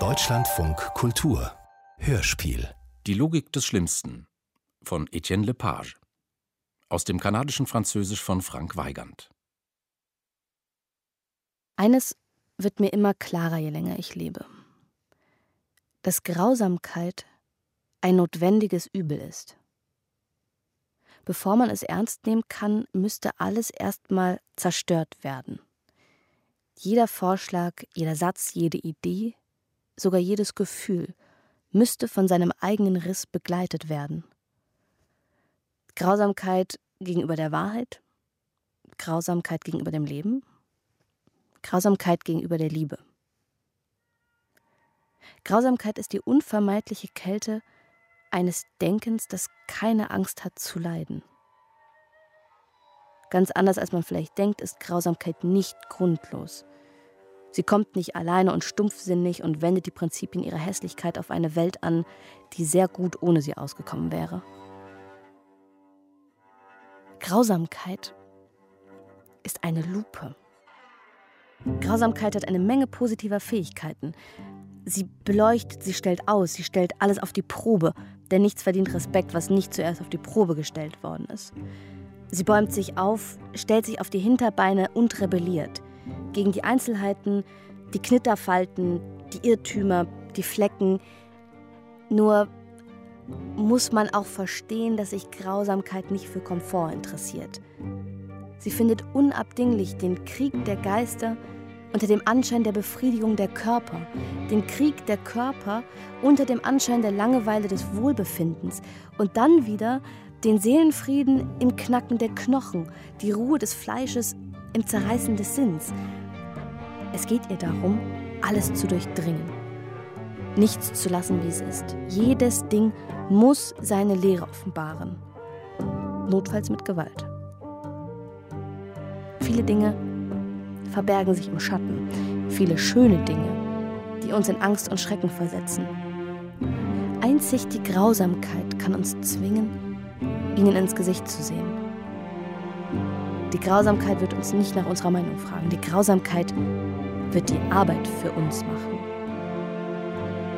Deutschlandfunk Kultur Hörspiel Die Logik des Schlimmsten von Etienne Lepage aus dem kanadischen Französisch von Frank Weigand. Eines wird mir immer klarer, je länger ich lebe. Dass Grausamkeit ein notwendiges Übel ist. Bevor man es ernst nehmen kann, müsste alles erstmal zerstört werden. Jeder Vorschlag, jeder Satz, jede Idee, sogar jedes Gefühl müsste von seinem eigenen Riss begleitet werden. Grausamkeit gegenüber der Wahrheit, Grausamkeit gegenüber dem Leben, Grausamkeit gegenüber der Liebe. Grausamkeit ist die unvermeidliche Kälte eines Denkens, das keine Angst hat zu leiden. Ganz anders als man vielleicht denkt, ist Grausamkeit nicht grundlos. Sie kommt nicht alleine und stumpfsinnig und wendet die Prinzipien ihrer Hässlichkeit auf eine Welt an, die sehr gut ohne sie ausgekommen wäre. Grausamkeit ist eine Lupe. Grausamkeit hat eine Menge positiver Fähigkeiten. Sie beleuchtet, sie stellt aus, sie stellt alles auf die Probe, denn nichts verdient Respekt, was nicht zuerst auf die Probe gestellt worden ist. Sie bäumt sich auf, stellt sich auf die Hinterbeine und rebelliert gegen die Einzelheiten, die Knitterfalten, die Irrtümer, die Flecken. Nur muss man auch verstehen, dass sich Grausamkeit nicht für Komfort interessiert. Sie findet unabdinglich den Krieg der Geister unter dem Anschein der Befriedigung der Körper, den Krieg der Körper unter dem Anschein der Langeweile des Wohlbefindens und dann wieder den Seelenfrieden im Knacken der Knochen, die Ruhe des Fleisches im Zerreißen des Sinns. Es geht ihr darum, alles zu durchdringen, nichts zu lassen, wie es ist. Jedes Ding muss seine Lehre offenbaren, notfalls mit Gewalt. Viele Dinge verbergen sich im Schatten, viele schöne Dinge, die uns in Angst und Schrecken versetzen. Einzig die Grausamkeit kann uns zwingen, ihnen ins Gesicht zu sehen. Die Grausamkeit wird uns nicht nach unserer Meinung fragen. Die Grausamkeit wird die Arbeit für uns machen.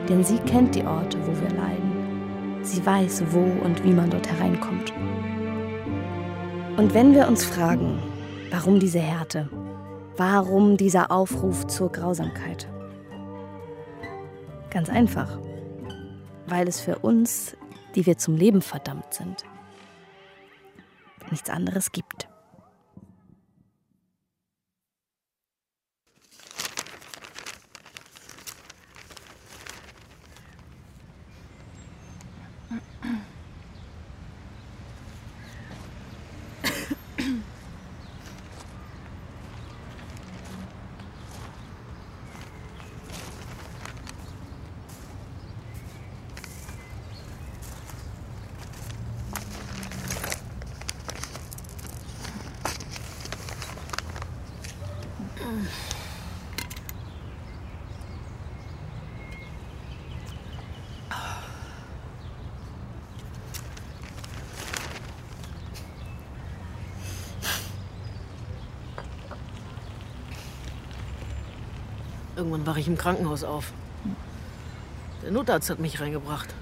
Denn sie kennt die Orte, wo wir leiden. Sie weiß, wo und wie man dort hereinkommt. Und wenn wir uns fragen, warum diese Härte, Warum dieser Aufruf zur Grausamkeit? Ganz einfach, weil es für uns, die wir zum Leben verdammt sind, nichts anderes gibt. Irgendwann wache ich im Krankenhaus auf. Der Notarzt hat mich reingebracht.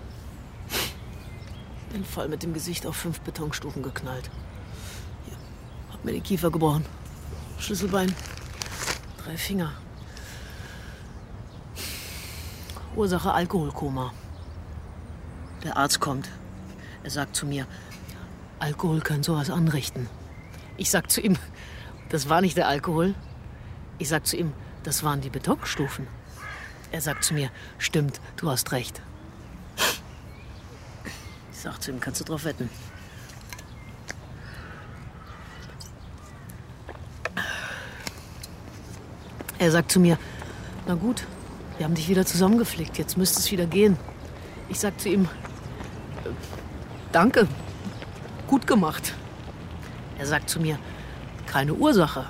Bin voll mit dem Gesicht auf fünf Betonstufen geknallt. Hier, hab mir den Kiefer gebrochen. Schlüsselbein. Drei Finger. Ursache Alkoholkoma. Der Arzt kommt. Er sagt zu mir, Alkohol kann sowas anrichten. Ich sag zu ihm, das war nicht der Alkohol. Ich sag zu ihm, das waren die Betonstufen. Er sagt zu mir, stimmt, du hast recht. Ich sag zu ihm, kannst du drauf wetten? Er sagt zu mir, na gut, wir haben dich wieder zusammengeflickt, jetzt müsste es wieder gehen. Ich sag zu ihm, danke, gut gemacht. Er sagt zu mir, keine Ursache.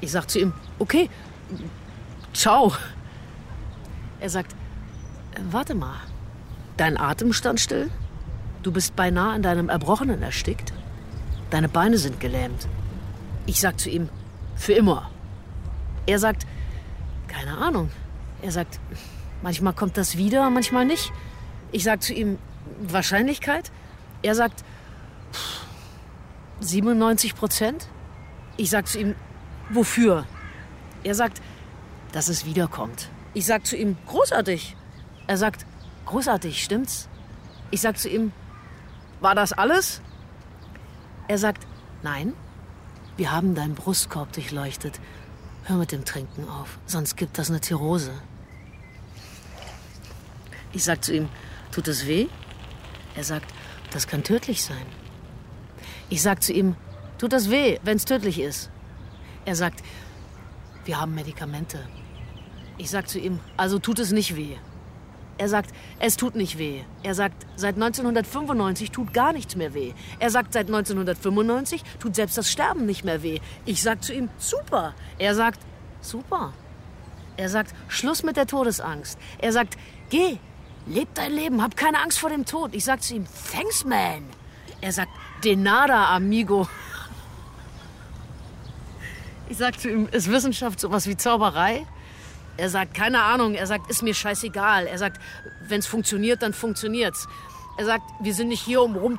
Ich sag zu ihm, okay, Ciao. Er sagt, warte mal, dein Atem stand still? Du bist beinahe an deinem Erbrochenen erstickt? Deine Beine sind gelähmt. Ich sag zu ihm, für immer. Er sagt, keine Ahnung. Er sagt, manchmal kommt das wieder, manchmal nicht. Ich sag zu ihm, Wahrscheinlichkeit? Er sagt, 97 Prozent. Ich sag zu ihm, wofür? Er sagt, dass es wiederkommt. Ich sag zu ihm, großartig. Er sagt, großartig, stimmt's? Ich sag zu ihm, war das alles? Er sagt, nein, wir haben deinen Brustkorb durchleuchtet. Hör mit dem Trinken auf, sonst gibt das eine Tirose. Ich sag zu ihm, tut es weh? Er sagt, das kann tödlich sein. Ich sag zu ihm, tut das weh, wenn es tödlich ist? Er sagt, wir haben Medikamente. Ich sag zu ihm, also tut es nicht weh. Er sagt, es tut nicht weh. Er sagt, seit 1995 tut gar nichts mehr weh. Er sagt, seit 1995 tut selbst das Sterben nicht mehr weh. Ich sag zu ihm, super. Er sagt, super. Er sagt, Schluss mit der Todesangst. Er sagt, geh, leb dein Leben, hab keine Angst vor dem Tod. Ich sag zu ihm, thanks, man. Er sagt, de nada, amigo. Ich sag zu ihm, ist Wissenschaft sowas wie Zauberei? Er sagt, keine Ahnung. Er sagt, ist mir scheißegal. Er sagt, wenn es funktioniert, dann funktioniert's. Er sagt, wir sind nicht hier, um rum.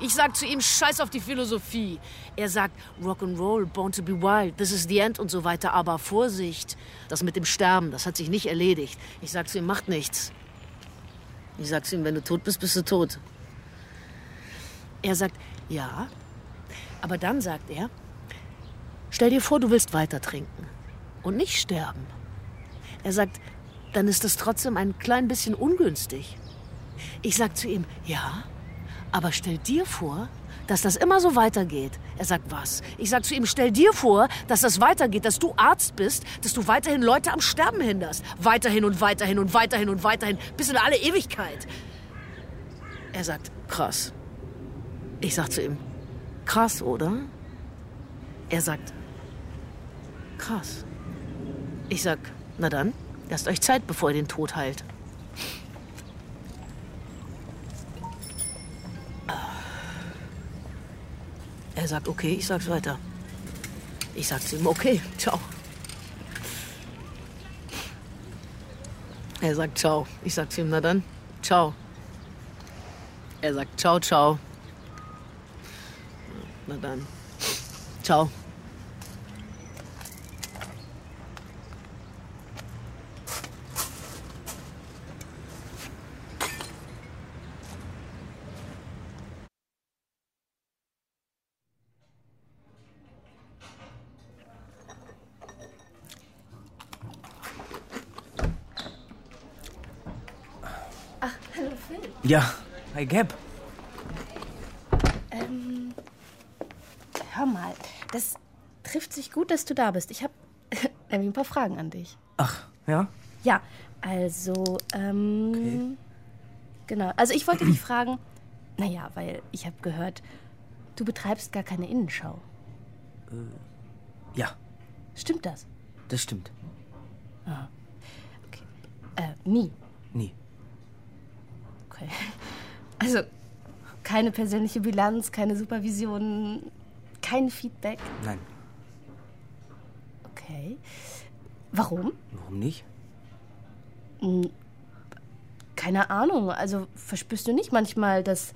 Ich sag zu ihm, scheiß auf die Philosophie. Er sagt, Rock'n'Roll, Born to be Wild, this is the end und so weiter. Aber Vorsicht, das mit dem Sterben, das hat sich nicht erledigt. Ich sag zu ihm, macht nichts. Ich sag zu ihm, wenn du tot bist, bist du tot. Er sagt, ja. Aber dann sagt er, stell dir vor, du willst weiter trinken und nicht sterben. Er sagt, dann ist es trotzdem ein klein bisschen ungünstig. Ich sag zu ihm, ja, aber stell dir vor, dass das immer so weitergeht. Er sagt, was? Ich sag zu ihm, stell dir vor, dass das weitergeht, dass du Arzt bist, dass du weiterhin Leute am Sterben hinderst. Weiterhin und weiterhin und weiterhin und weiterhin, bis in alle Ewigkeit. Er sagt, krass. Ich sag zu ihm, krass, oder? Er sagt, krass. Ich sag, na dann, lasst euch Zeit, bevor ihr den Tod heilt. Er sagt, okay, ich sag's weiter. Ich sag zu ihm, okay, ciao. Er sagt, ciao. Ich sag zu ihm, na dann, ciao. Er sagt, ciao, ciao. Na dann, ciao. Ja, hi Gab. Ähm, hör mal, das trifft sich gut, dass du da bist. Ich habe ein paar Fragen an dich. Ach, ja? Ja, also, ähm, genau. Also ich wollte dich fragen, naja, weil ich habe gehört, du betreibst gar keine Innenschau. Ja, Stimmt das? das stimmt. Äh, nie. Nie. Also keine persönliche Bilanz, keine Supervision, kein Feedback. Nein. Okay. Warum? Warum nicht? Keine Ahnung. Also verspürst du nicht manchmal das,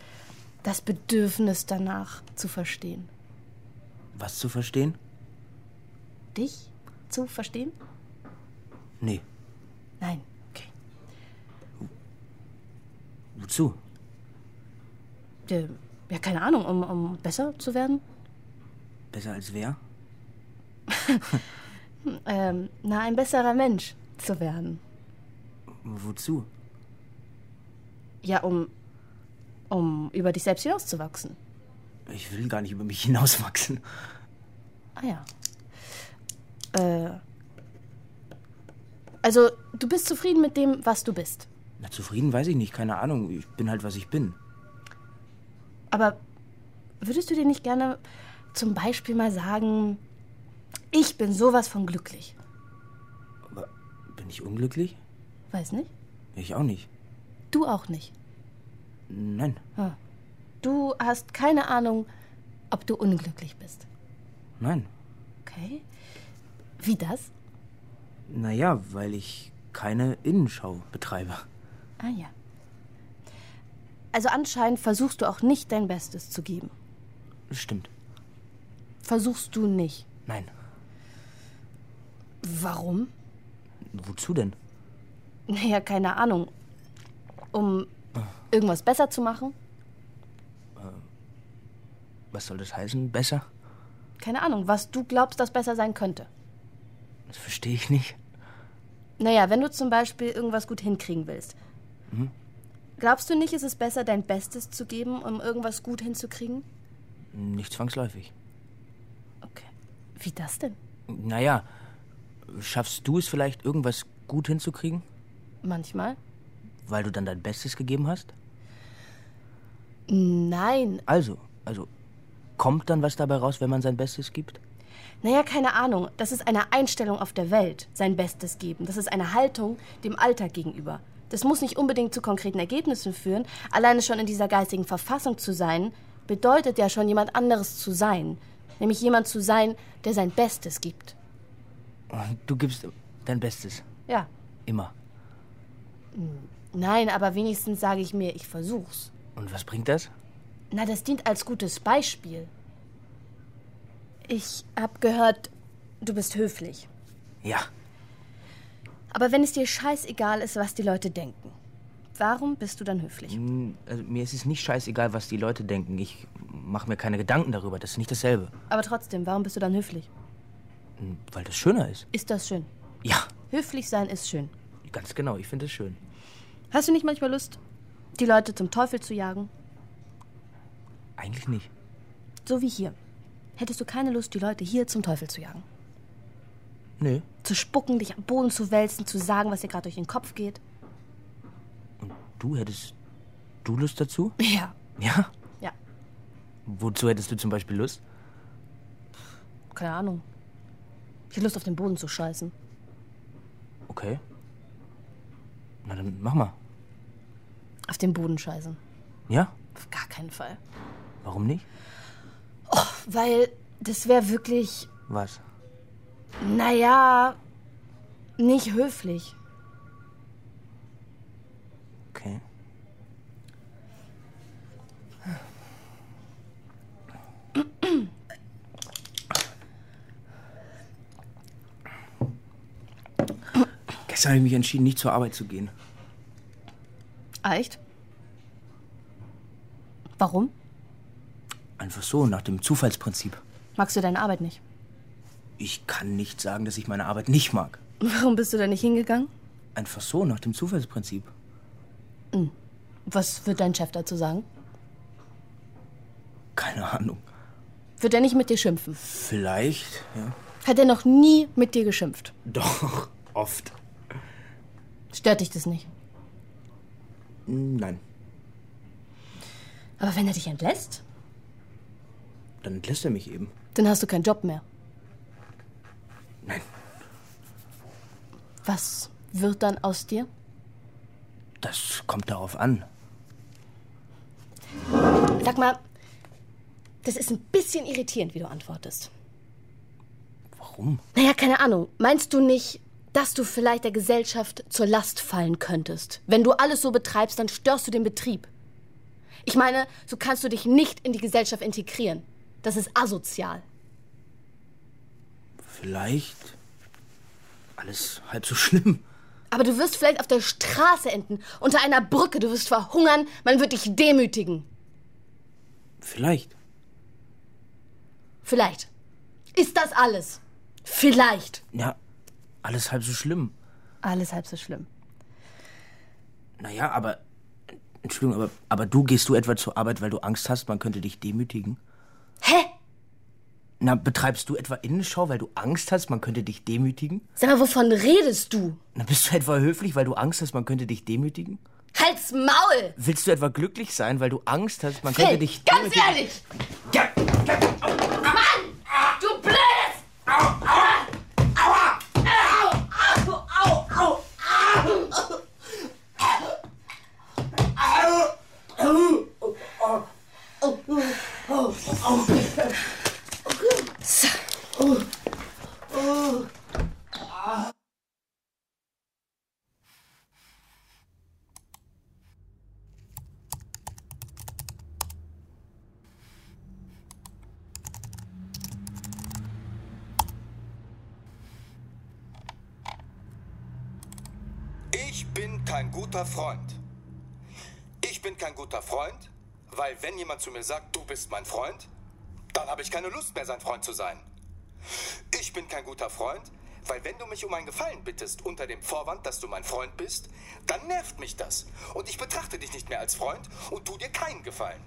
das Bedürfnis danach zu verstehen? Was zu verstehen? Dich zu verstehen? Nee. Nein. Okay. Wozu? Ja, keine Ahnung, um, um besser zu werden? Besser als wer? Ähm, na, ein besserer Mensch zu werden. Wozu? Ja, um, um über dich selbst hinauszuwachsen. Ich will gar nicht über mich hinauswachsen. Ah ja. Äh, also, du bist zufrieden mit dem, was du bist. Na, zufrieden weiß ich nicht, keine Ahnung. Ich bin halt, was ich bin. Aber würdest du dir nicht gerne zum Beispiel mal sagen, ich bin sowas von glücklich? Aber bin ich unglücklich? Weiß nicht. Ich auch nicht. Du auch nicht. Nein. Du hast keine Ahnung, ob du unglücklich bist. Nein. Okay. Wie das? Naja, weil ich keine Innenschau betreibe. Ah ja. Also anscheinend versuchst du auch nicht dein Bestes zu geben. Das stimmt. Versuchst du nicht. Nein. Warum? Wozu denn? Naja, keine Ahnung. Um irgendwas besser zu machen? Was soll das heißen? Besser? Keine Ahnung, was du glaubst, das besser sein könnte. Das verstehe ich nicht. Naja, wenn du zum Beispiel irgendwas gut hinkriegen willst. Glaubst du nicht, ist es besser, dein Bestes zu geben, um irgendwas gut hinzukriegen? Nicht zwangsläufig. Okay. Wie das denn? Naja, schaffst du es vielleicht, irgendwas gut hinzukriegen, Manchmal? weil du dann dein Bestes gegeben hast? Nein. Also, also, kommt dann was dabei raus, wenn man sein Bestes gibt? Naja, keine Ahnung. Das ist eine Einstellung auf der Welt, sein Bestes geben. Das ist eine Haltung dem Alltag gegenüber. Das muss nicht unbedingt zu konkreten Ergebnissen führen. Alleine schon in dieser geistigen Verfassung zu sein, bedeutet ja schon jemand anderes zu sein. Nämlich jemand zu sein, der sein Bestes gibt. Du gibst dein Bestes. Ja. Immer. Nein, aber wenigstens sage ich mir, ich versuch's. Und was bringt das? Na, das dient als gutes Beispiel. Ich hab gehört, du bist höflich. Ja. Aber wenn es dir scheißegal ist, was die Leute denken, warum bist du dann höflich? Hm, Also, mir ist es nicht scheißegal, was die Leute denken. Ich mache mir keine Gedanken darüber. Das ist nicht dasselbe. Aber trotzdem, warum bist du dann höflich? Hm, Weil das schöner ist. Ist das schön? Ja, Höflich sein ist schön. ganz genau. Ich finde es schön. Hast du nicht manchmal Lust, die Leute zum Teufel zu jagen? Eigentlich nicht. So wie hier. Hättest du keine Lust, die Leute hier zum Teufel zu jagen? Nö. Zu spucken, dich am Boden zu wälzen, zu sagen, was dir gerade durch den Kopf geht? Und du hättest du Lust dazu? Ja. Ja? Ja. Wozu hättest du zum Beispiel Lust? Keine Ahnung. Ich hätte Lust, auf den Boden zu scheißen. Okay. Na dann mach mal. Auf den Boden scheißen. Ja? Auf gar keinen Fall. Warum nicht? Weil das wäre wirklich, Was? Naja, nicht höflich. Okay. Gestern habe ich mich entschieden, nicht zur Arbeit zu gehen. Echt? Warum? Einfach so, nach dem Zufallsprinzip. Magst du deine Arbeit nicht? Ich kann nicht sagen, dass ich meine Arbeit nicht mag. Warum bist du da nicht hingegangen? Einfach so, nach dem Zufallsprinzip. Was wird dein Chef dazu sagen? Keine Ahnung. Wird er nicht mit dir schimpfen? Vielleicht, ja. Hat er noch nie mit dir geschimpft? Doch, oft. Stört dich das nicht? Nein. Aber wenn er dich entlässt, Dann entlässt er mich eben. dann hast du keinen Job mehr. Nein. Was wird dann aus dir? Das kommt darauf an. Sag mal, das ist ein bisschen irritierend, wie du antwortest. Warum? Naja, keine Ahnung. Meinst du nicht, dass du vielleicht der Gesellschaft zur Last fallen könntest? Wenn du alles so betreibst, dann störst du den Betrieb. Ich meine, so kannst du dich nicht in die Gesellschaft integrieren. Das ist asozial. Vielleicht alles halb so schlimm. Aber du wirst vielleicht auf der Straße enden, unter einer Brücke, du wirst verhungern, man wird dich demütigen. Vielleicht. Vielleicht. Ist das alles? Vielleicht. Ja, alles halb so schlimm. Alles halb so schlimm. Naja, aber. Entschuldigung, aber, aber du gehst du etwa zur Arbeit, weil du Angst hast, man könnte dich demütigen? Hä? Na, betreibst du etwa Innenschau, weil du Angst hast, man könnte dich demütigen? Sag mal, wovon redest du? Na, bist du etwa höflich, weil du Angst hast, man könnte dich demütigen? Halt's Maul! Willst du etwa glücklich sein, weil du Angst hast, man könnte Phil, dich ganz demütigen? ehrlich! Ja, Du blödes! Ich bin kein guter Freund. Ich bin kein guter Freund, weil wenn jemand zu mir sagt, du bist mein Freund, dann habe ich keine Lust mehr, sein Freund zu sein. Ich bin kein guter Freund, weil wenn du mich um einen Gefallen bittest unter dem Vorwand, dass du mein Freund bist, dann nervt mich das. Und ich betrachte dich nicht mehr als Freund und tu dir keinen Gefallen.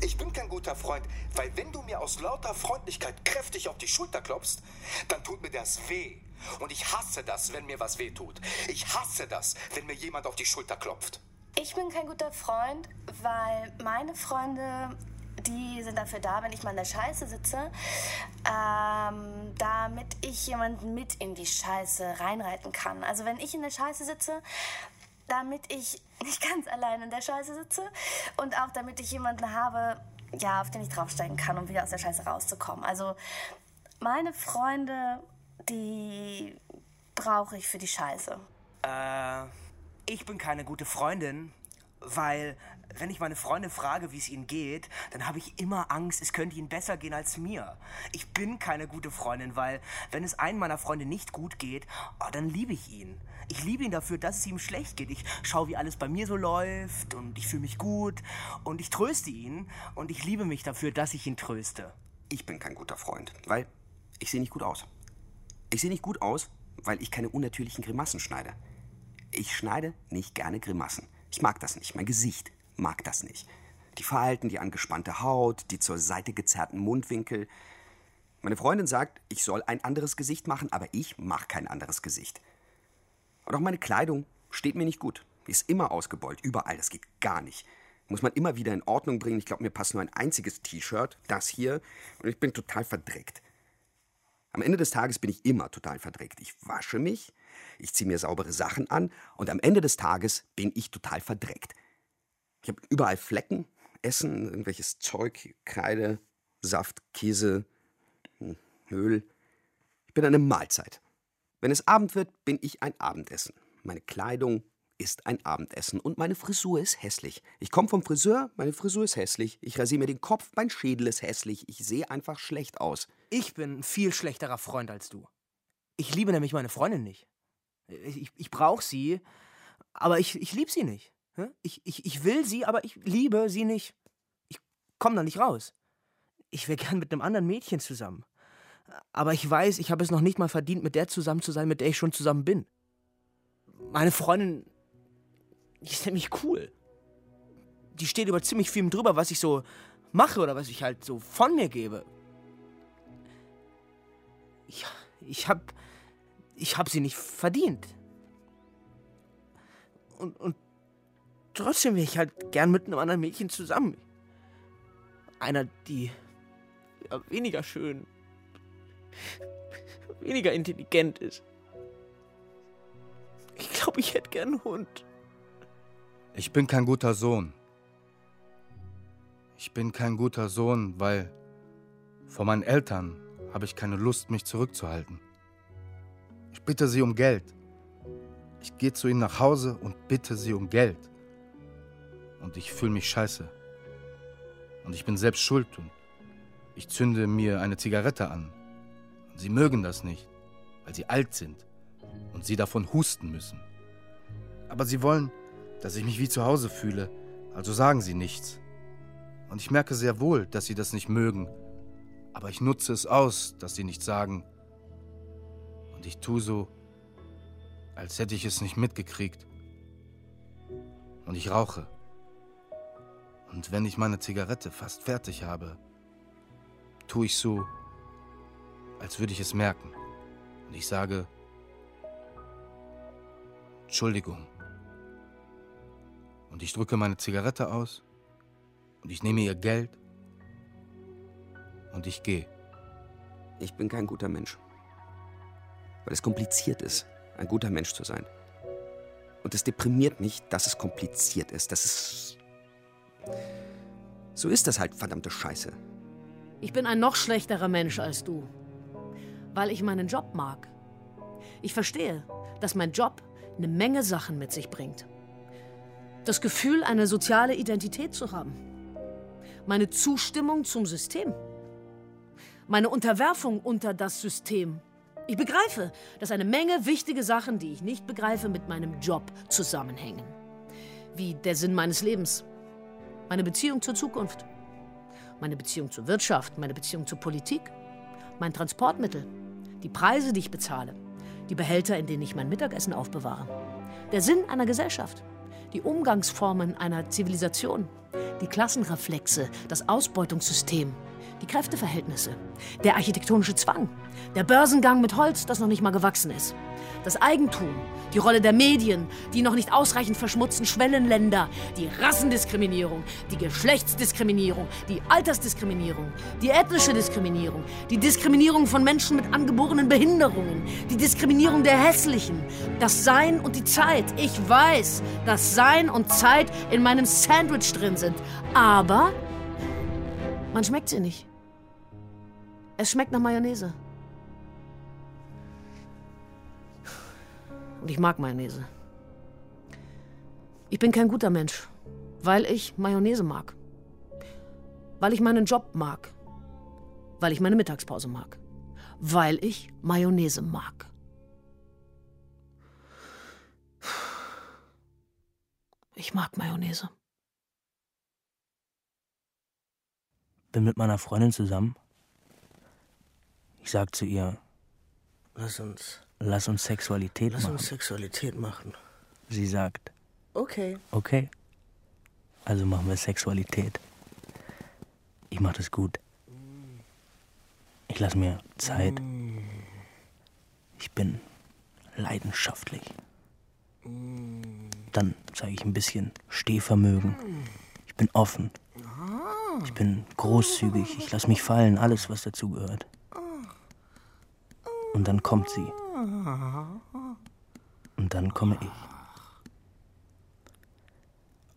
Ich bin kein guter Freund, weil wenn du mir aus lauter Freundlichkeit kräftig auf die Schulter klopfst, dann tut mir das weh. Und ich hasse das, wenn mir was weh tut. Ich hasse das, wenn mir jemand auf die Schulter klopft. Ich bin kein guter Freund, weil meine Freunde, die sind dafür da, wenn ich mal in der Scheiße sitze, ähm, damit ich jemanden mit in die Scheiße reinreiten kann. Also wenn ich in der Scheiße sitze, damit ich nicht ganz allein in der Scheiße sitze und auch damit ich jemanden habe, ja, auf den ich draufsteigen kann, um wieder aus der Scheiße rauszukommen. Also meine Freunde, die brauche ich für die Scheiße. Äh, ich bin keine gute Freundin, weil wenn ich meine Freunde frage, wie es ihnen geht, dann habe ich immer Angst, es könnte ihnen besser gehen als mir. Ich bin keine gute Freundin, weil wenn es einem meiner Freunde nicht gut geht, oh, dann liebe ich ihn. Ich liebe ihn dafür, dass es ihm schlecht geht. Ich schaue, wie alles bei mir so läuft und ich fühle mich gut und ich tröste ihn und ich liebe mich dafür, dass ich ihn tröste. Ich bin kein guter Freund, weil ich sehe nicht gut aus. Ich sehe nicht gut aus, weil ich keine unnatürlichen Grimassen schneide. Ich schneide nicht gerne Grimassen. Ich mag das nicht. Mein Gesicht mag das nicht. Die Falten, die angespannte Haut, die zur Seite gezerrten Mundwinkel. Meine Freundin sagt, ich soll ein anderes Gesicht machen, aber ich mache kein anderes Gesicht. Und auch meine Kleidung steht mir nicht gut. Die ist immer ausgebeult, überall. Das geht gar nicht. Muss man immer wieder in Ordnung bringen. Ich glaube, mir passt nur ein einziges T-Shirt, das hier, und ich bin total verdreckt. Am Ende des Tages bin ich immer total verdreckt. Ich wasche mich, ich ziehe mir saubere Sachen an und am Ende des Tages bin ich total verdreckt. Ich habe überall Flecken, Essen, irgendwelches Zeug, Kreide, Saft, Käse, hm, Öl. Ich bin eine Mahlzeit. Wenn es Abend wird, bin ich ein Abendessen. Meine Kleidung ist ein Abendessen und meine Frisur ist hässlich. Ich komme vom Friseur, meine Frisur ist hässlich. Ich rasiere mir den Kopf, mein Schädel ist hässlich. Ich sehe einfach schlecht aus. Ich bin ein viel schlechterer Freund als du. Ich liebe nämlich meine Freundin nicht. Ich, ich brauche sie, aber ich, ich liebe sie nicht. Ich, ich, ich will sie, aber ich liebe sie nicht. Ich komme da nicht raus. Ich wäre gern mit einem anderen Mädchen zusammen. Aber ich weiß, ich habe es noch nicht mal verdient, mit der zusammen zu sein, mit der ich schon zusammen bin. Meine Freundin die ist nämlich cool. Die steht über ziemlich vielem drüber, was ich so mache oder was ich halt so von mir gebe. Ich, ich hab. Ich hab sie nicht verdient. Und, und trotzdem wäre ich halt gern mit einem anderen Mädchen zusammen. Einer, die ja, weniger schön, weniger intelligent ist. Ich glaube, ich hätte gern einen Hund. Ich bin kein guter Sohn. Ich bin kein guter Sohn, weil vor meinen Eltern habe ich keine Lust, mich zurückzuhalten. Ich bitte sie um Geld. Ich gehe zu ihnen nach Hause und bitte sie um Geld. Und ich fühle mich scheiße. Und ich bin selbst schuld und ich zünde mir eine Zigarette an. Und sie mögen das nicht, weil sie alt sind und sie davon husten müssen. Aber sie wollen, dass ich mich wie zu Hause fühle, also sagen sie nichts. Und ich merke sehr wohl, dass sie das nicht mögen, aber ich nutze es aus, dass sie nichts sagen. Und ich tue so, als hätte ich es nicht mitgekriegt. Und ich rauche. Und wenn ich meine Zigarette fast fertig habe, tue ich so, als würde ich es merken. Und ich sage, Entschuldigung. Und ich drücke meine Zigarette aus und ich nehme ihr Geld und ich gehe. Ich bin kein guter Mensch. Weil es kompliziert ist, ein guter Mensch zu sein. Und es deprimiert mich, dass es kompliziert ist. Das ist. So ist das halt, verdammte Scheiße. Ich bin ein noch schlechterer Mensch als du. Weil ich meinen Job mag. Ich verstehe, dass mein Job eine Menge Sachen mit sich bringt. Das Gefühl, eine soziale Identität zu haben. Meine Zustimmung zum System. Meine Unterwerfung unter das System. Ich begreife, dass eine Menge wichtige Sachen, die ich nicht begreife, mit meinem Job zusammenhängen. Wie der Sinn meines Lebens, meine Beziehung zur Zukunft, meine Beziehung zur Wirtschaft, meine Beziehung zur Politik, mein Transportmittel, die Preise, die ich bezahle, die Behälter, in denen ich mein Mittagessen aufbewahre, der Sinn einer Gesellschaft, die Umgangsformen einer Zivilisation, die Klassenreflexe, das Ausbeutungssystem, die Kräfteverhältnisse, der architektonische Zwang, der Börsengang mit Holz, das noch nicht mal gewachsen ist, das Eigentum, die Rolle der Medien, die noch nicht ausreichend verschmutzten Schwellenländer, die Rassendiskriminierung, die Geschlechtsdiskriminierung, die Altersdiskriminierung, die ethnische Diskriminierung, die Diskriminierung von Menschen mit angeborenen Behinderungen, die Diskriminierung der Hässlichen, das Sein und die Zeit. Ich weiß, dass Sein und Zeit in meinem Sandwich drin sind, aber man schmeckt sie nicht. Es schmeckt nach Mayonnaise. Und ich mag Mayonnaise. Ich bin kein guter Mensch, weil ich Mayonnaise mag. Weil ich meinen Job mag. Weil ich meine Mittagspause mag. Weil ich Mayonnaise mag. Ich mag Mayonnaise. Bin mit meiner Freundin zusammen. Ich sag zu ihr, Lass uns, lass uns Sexualität lass machen. uns Sexualität machen. Sie sagt, Okay. okay. Also machen wir Sexualität. Ich mach das gut. Ich lass mir Zeit. Ich bin leidenschaftlich. Dann zeige ich ein bisschen Stehvermögen. Ich bin offen. Ich bin großzügig. Ich lass mich fallen, alles, was dazugehört. Und dann kommt sie. Und dann komme ich.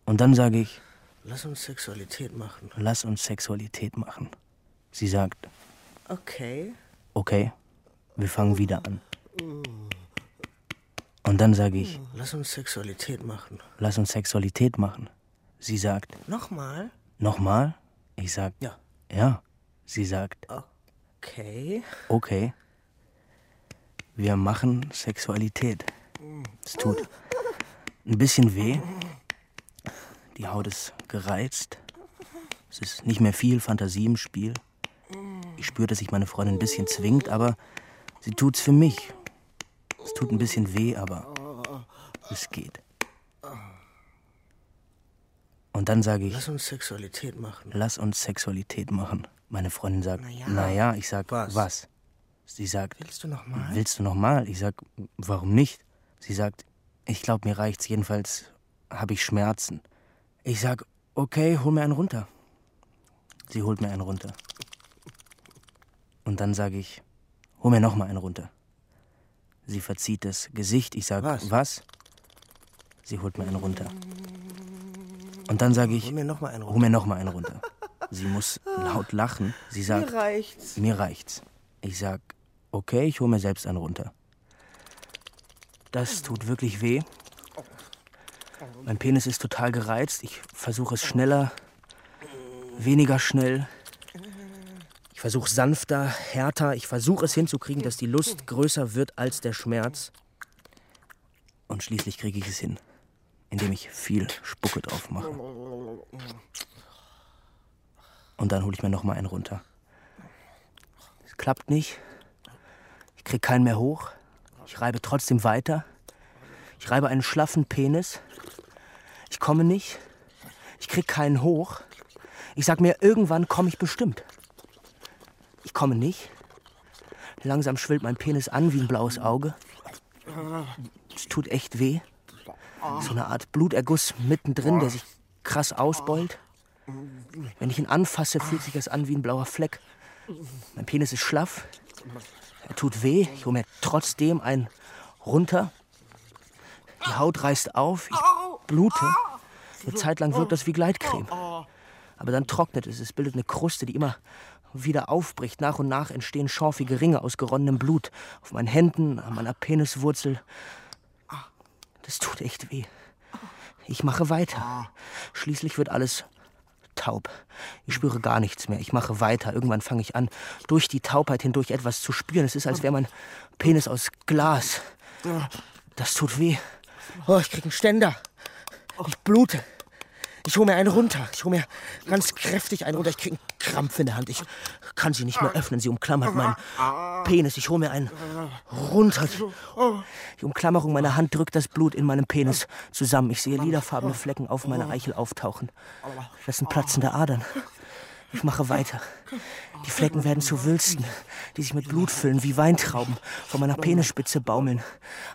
Und dann sage ich, Lass uns Sexualität machen. lass uns Sexualität machen. Sie sagt, Okay. okay, wir fangen wieder an. Und dann sage ich, Lass uns Sexualität machen. lass uns Sexualität machen. Sie sagt, Nochmal. nochmal? Ich sag, Ja. ja. Sie sagt, Okay. okay, wir machen Sexualität. Es tut ein bisschen weh. Die Haut ist gereizt. Es ist nicht mehr viel Fantasie im Spiel. Ich spüre, dass sich meine Freundin ein bisschen zwingt, aber sie tut's für mich. Es tut ein bisschen weh, aber es geht. Und dann sage ich, Lass uns Sexualität machen. lass uns Sexualität machen. Meine Freundin sagt, Na naja, ja. ich sag, Was? was? Sie sagt, Willst du nochmal? willst du noch mal? Ich sag, warum nicht? Sie sagt, ich glaube, mir reicht's. Jedenfalls habe ich Schmerzen. Ich sag, okay, hol mir einen runter. Sie holt mir einen runter. Und dann sage ich, hol mir noch mal einen runter. Sie verzieht das Gesicht. Ich sag, Was? was? Sie holt mir einen runter. Und dann sage ich, Hol mir nochmal einen hol runter. mir noch mal einen runter. Sie muss laut lachen. Sie sagt, Mir reicht's. mir reicht's. Ich sag, okay, ich hole mir selbst einen runter. Das tut wirklich weh. Mein Penis ist total gereizt. Ich versuche es schneller, weniger schnell. Ich versuche sanfter, härter. Ich versuche es hinzukriegen, dass die Lust größer wird als der Schmerz. Und schließlich kriege ich es hin, indem ich viel Spucke drauf mache. Und dann hole ich mir noch mal einen runter. Klappt nicht. Ich krieg keinen mehr hoch. Ich reibe trotzdem weiter. Ich reibe einen schlaffen Penis. Ich komme nicht. Ich krieg keinen hoch. Ich sag mir, irgendwann komme ich bestimmt. Ich komme nicht. Langsam schwillt mein Penis an wie ein blaues Auge. Es tut echt weh. So eine Art Bluterguss mittendrin, der sich krass ausbeult. Wenn ich ihn anfasse, fühlt sich das an wie ein blauer Fleck. Mein Penis ist schlaff. Er tut weh. Ich hole mir trotzdem einen runter. Die Haut reißt auf. Ich blute. Eine Zeit lang wirkt das wie Gleitcreme. Aber dann trocknet es. Es bildet eine Kruste, die immer wieder aufbricht. Nach und nach entstehen schorfige Ringe aus geronnenem Blut. Auf meinen Händen, an meiner Peniswurzel. Das tut echt weh. Ich mache weiter. Schließlich wird alles taub. Ich spüre gar nichts mehr. Ich mache weiter. Irgendwann fange ich an, durch die Taubheit hindurch etwas zu spüren. Es ist, als wäre mein Penis aus Glas. Das tut weh. Oh, ich krieg einen Ständer. Ich blute. Ich hole mir einen runter. Ich hole mir ganz kräftig einen runter. Ich krieg einen Krampf in der Hand. Ich kann sie nicht mehr öffnen. Sie umklammert meinen Penis. Ich hole mir einen runter. Die Umklammerung meiner Hand drückt das Blut in meinem Penis zusammen. Ich sehe lilafarbene Flecken auf meiner Eichel auftauchen. Das sind platzende Adern. Ich mache weiter. Die Flecken werden zu Wülsten, die sich mit Blut füllen, wie Weintrauben, von meiner Penisspitze baumeln.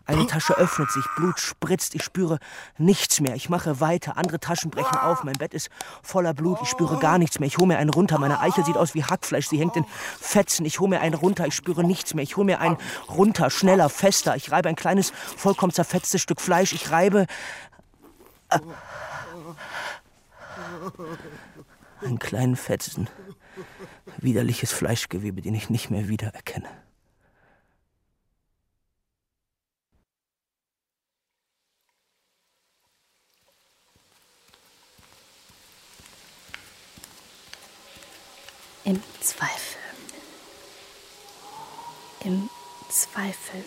Eine Tasche öffnet sich, Blut spritzt, ich spüre nichts mehr. Ich mache weiter, andere Taschen brechen auf, mein Bett ist voller Blut, ich spüre gar nichts mehr. Ich hole mir einen runter, meine Eichel sieht aus wie Hackfleisch, sie hängt in Fetzen. Ich hole mir einen runter, ich spüre nichts mehr. Ich hole mir einen runter, schneller, fester. Ich reibe ein kleines, vollkommen zerfetztes Stück Fleisch. Ich reibe... Äh, einen kleinen Fetzen. Widerliches Fleischgewebe, den ich nicht mehr wiedererkenne. Im Zweifel. Im Zweifel.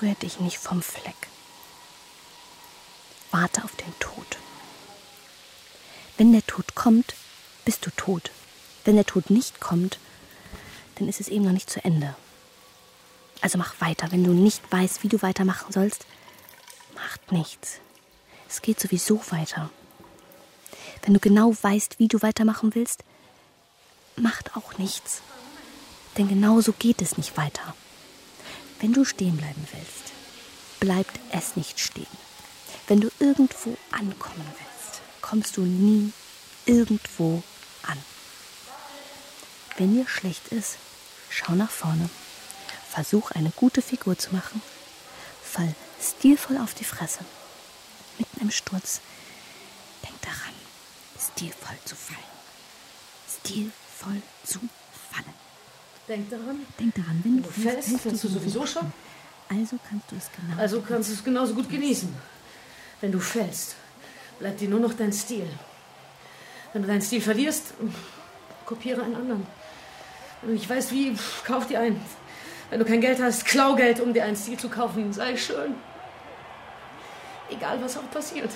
Rühr dich nicht vom Fleck. Warte auf den Tod. Wenn der Tod kommt, bist du tot. Wenn der Tod nicht kommt, dann ist es eben noch nicht zu Ende. Also mach weiter. Wenn du nicht weißt, wie du weitermachen sollst, macht nichts. Es geht sowieso weiter. Wenn du genau weißt, wie du weitermachen willst, macht auch nichts. Denn genau so geht es nicht weiter. Wenn du stehen bleiben willst, bleibt es nicht stehen. Wenn du irgendwo ankommen willst, kommst du nie irgendwo an. Wenn dir schlecht ist, schau nach vorne. Versuch eine gute Figur zu machen. Fall stilvoll auf die Fresse. Mitten im Sturz. Denk daran, stilvoll zu fallen. Stilvoll zu fallen. Denk daran. Denk daran, wenn du, fällst, fällst, fällst du sowieso schon. Also kannst du es genau. Also kannst du es genauso gut genießen. Wenn du fällst, bleibt dir nur noch dein Stil. Wenn du deinen Stil verlierst, kopiere einen anderen. Wenn du nicht weißt, wie, kauf dir einen. Wenn du kein Geld hast, klau Geld, um dir einen Stil zu kaufen. Sei schön. Egal, was auch passiert.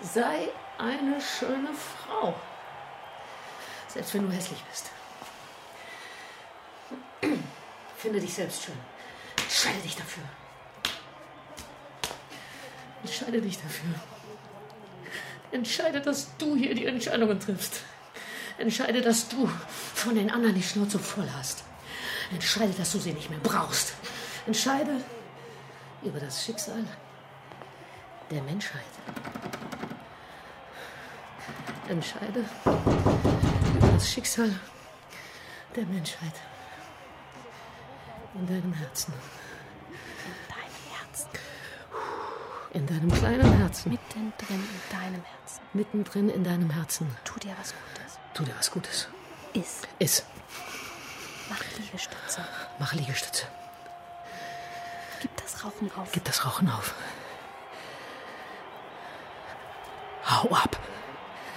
Sei eine schöne Frau. Selbst wenn du hässlich bist. Finde dich selbst schön. Entscheide dich dafür. Entscheide dich dafür. Entscheide, dass du hier die Entscheidungen triffst. Entscheide, dass du von den anderen die Schnauze voll hast. Entscheide, dass du sie nicht mehr brauchst. Entscheide über das Schicksal der Menschheit. Entscheide über das Schicksal der Menschheit. In deinem Herzen. In deinem kleinen Herzen. Mittendrin in deinem Herzen. Mittendrin in deinem Herzen. Tu dir was Gutes. Tu dir was Gutes. Iss. Iss. Mach Liegestütze. Mach Liegestütze. Gib das Rauchen auf. Gib das Rauchen auf. Hau ab.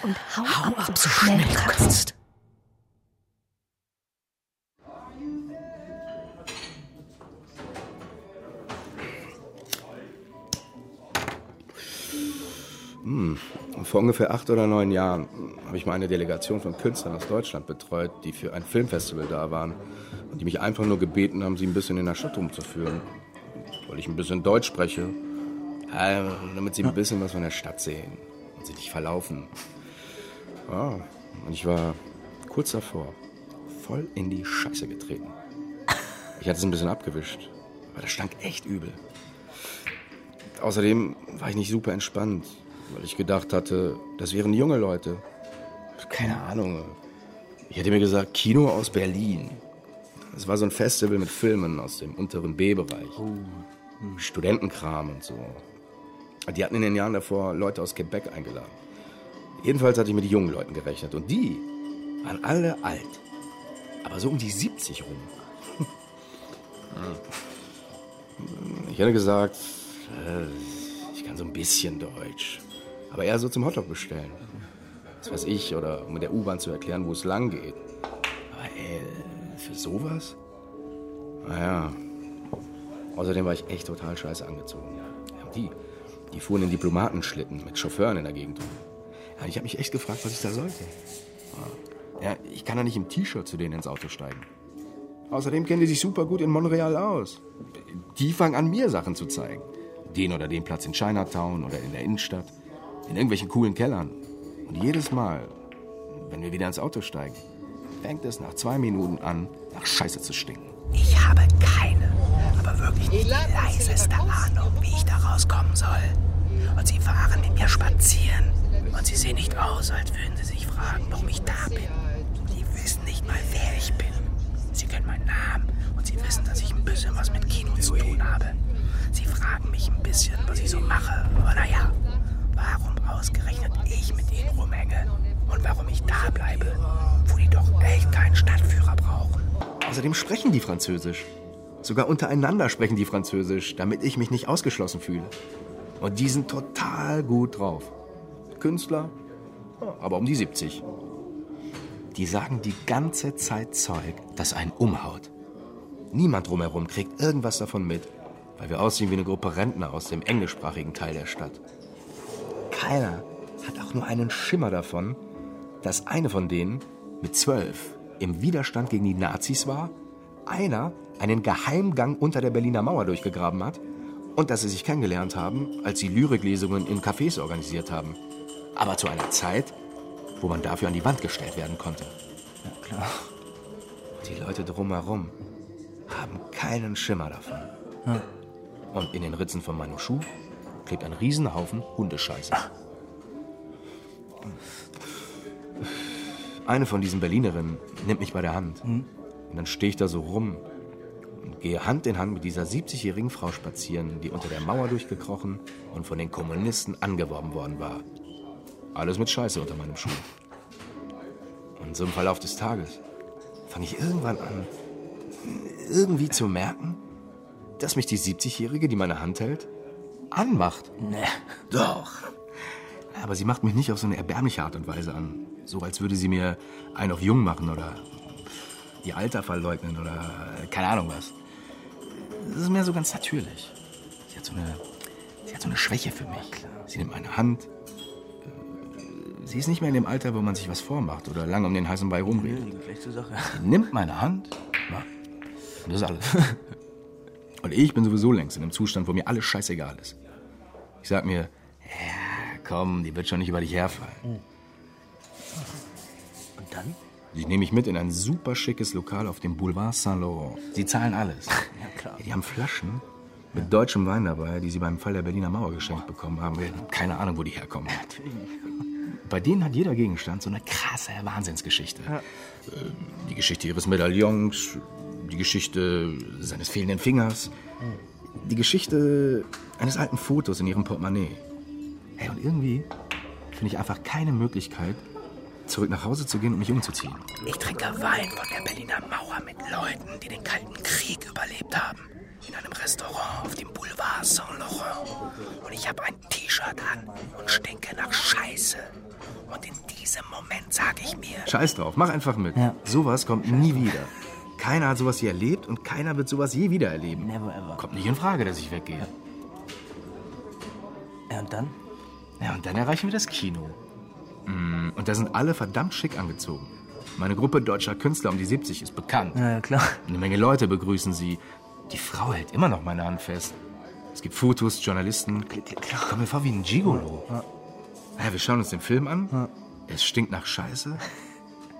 Und hau, Hau ab, ab, so schnell du kannst. Hm. Vor ungefähr acht oder neun Jahren habe ich mal eine Delegation von Künstlern aus Deutschland betreut, die für ein Filmfestival da waren und die mich einfach nur gebeten haben, sie ein bisschen in der Stadt rumzuführen. Weil ich ein bisschen Deutsch spreche, damit sie ein bisschen was von der Stadt sehen und sich nicht verlaufen. Ja, und ich war kurz davor, voll in die Scheiße getreten. Ich hatte es ein bisschen abgewischt, aber das stank echt übel. Außerdem war ich nicht super entspannt, weil ich gedacht hatte, das wären junge Leute. Keine Ahnung. Ich hätte mir gesagt, Kino aus Berlin. Es war so ein Festival mit Filmen aus dem unteren B-Bereich. Studentenkram und so. Die hatten in den Jahren davor Leute aus Quebec eingeladen. Jedenfalls hatte ich mit jungen Leuten gerechnet. Und die waren alle alt. Aber so um die 70 rum. Ich hätte gesagt, äh, ich kann so ein bisschen Deutsch. Aber eher so zum Hotdog bestellen. Was weiß ich, oder um mit der U-Bahn zu erklären, wo es lang geht. Aber ey, für sowas? Naja. Außerdem war ich echt total scheiße angezogen. Ja, die, die fuhren in Diplomatenschlitten mit Chauffeuren in der Gegend. Ja, ich habe mich echt gefragt, was ich da sollte. Ja, ich kann ja nicht im T-Shirt zu denen ins Auto steigen. Außerdem kennen die sich super gut in Montreal aus. Die fangen an, mir Sachen zu zeigen. Den oder den Platz in Chinatown oder in der Innenstadt. In irgendwelchen coolen Kellern. Und jedes Mal, wenn wir wieder ins Auto steigen, fängt es nach zwei Minuten an, nach Scheiße zu stinken. Ich habe keine, aber wirklich nicht die leiseste Ahnung, wie ich da rauskommen soll. Und sie fahren mit mir spazieren. Und sie sehen nicht aus, als würden sie sich fragen, warum ich da bin. Sie wissen nicht mal, wer ich bin. Sie kennen meinen Namen und sie wissen, dass ich ein bisschen was mit Kino zu tun habe. Sie fragen mich ein bisschen, was ich so mache. Aber naja, warum ausgerechnet ich mit ihnen rumhänge? Und warum ich da bleibe, wo die doch echt keinen Stadtführer brauchen. Außerdem sprechen die Französisch. Sogar untereinander sprechen die Französisch, damit ich mich nicht ausgeschlossen fühle. Und die sind total gut drauf. Künstler, aber um die 70. Die sagen die ganze Zeit Zeug, das einen umhaut. Niemand drumherum kriegt irgendwas davon mit, weil wir aussehen wie eine Gruppe Rentner aus dem englischsprachigen Teil der Stadt. Keiner hat auch nur einen Schimmer davon, dass eine von denen mit zwölf im Widerstand gegen die Nazis war, einer einen Geheimgang unter der Berliner Mauer durchgegraben hat und dass sie sich kennengelernt haben, als sie Lyriklesungen in Cafés organisiert haben. Aber zu einer Zeit, wo man dafür an die Wand gestellt werden konnte. Ja, klar. Die Leute drumherum haben keinen Schimmer davon. Ja. Und in den Ritzen von meinem Schuh klebt ein Riesenhaufen Hundescheiße. Eine von diesen Berlinerinnen nimmt mich bei der Hand. Und dann stehe ich da so rum und gehe Hand in Hand mit dieser 70-jährigen Frau spazieren, die unter der Mauer durchgekrochen und von den Kommunisten angeworben worden war. Alles mit Scheiße unter meinem Schuh. Und so im Verlauf des Tages fange ich irgendwann an, irgendwie zu merken, dass mich die 70-Jährige, die meine Hand hält, anmacht. Nee. Doch. Aber sie macht mich nicht auf so eine erbärmliche Art und Weise an. So als würde sie mir einen auf jung machen oder ihr Alter verleugnen oder keine Ahnung was. Das ist mehr so ganz natürlich. Sie hat so eine, sie hat so eine Schwäche für mich. Sie nimmt meine Hand. Sie ist nicht mehr in dem Alter, wo man sich was vormacht oder lange um den heißen Brei rumredet. Schlechte Sache. Sie nimmt meine Hand. Und das ist alles. Und ich bin sowieso längst in einem Zustand, wo mir alles scheißegal ist. Ich sag mir, ja, komm, die wird schon nicht über dich herfallen. Und dann? Die nehme ich mit in ein super schickes Lokal auf dem Boulevard Saint-Laurent. Sie zahlen alles. Ja, klar. Die haben Flaschen mit deutschem Wein dabei, die sie beim Fall der Berliner Mauer geschenkt bekommen haben. Keine Ahnung, wo die herkommen. Bei denen hat jeder Gegenstand so eine krasse Wahnsinnsgeschichte. Ja. Äh, Die Geschichte ihres Medaillons, die Geschichte seines fehlenden Fingers, die Geschichte eines alten Fotos in ihrem Portemonnaie. Hey, und irgendwie finde ich einfach keine Möglichkeit, zurück nach Hause zu gehen und mich umzuziehen. Ich trinke Wein von der Berliner Mauer mit Leuten, die den Kalten Krieg überlebt haben. In einem Restaurant auf dem Boulevard Saint-Laurent. Und ich habe ein T-Shirt an und stinke nach Scheiße. Und in diesem Moment sage ich mir, Scheiß drauf, mach einfach mit. Ja. Sowas kommt nie wieder. Keiner hat sowas je erlebt und keiner wird sowas je wieder erleben. Never ever. Kommt nicht in Frage, dass ich weggehe. Ja, und dann? Ja, und dann erreichen wir das Kino. Mm, Und da sind alle verdammt schick angezogen. Meine Gruppe deutscher Künstler um die 70 ist bekannt. Ja, ja, klar. Eine Menge Leute begrüßen sie. Die Frau hält immer noch meine Hand fest. Es gibt Fotos, Journalisten. Ich komme mir vor wie ein Gigolo. Ja, wir schauen uns den Film an. Es stinkt nach Scheiße.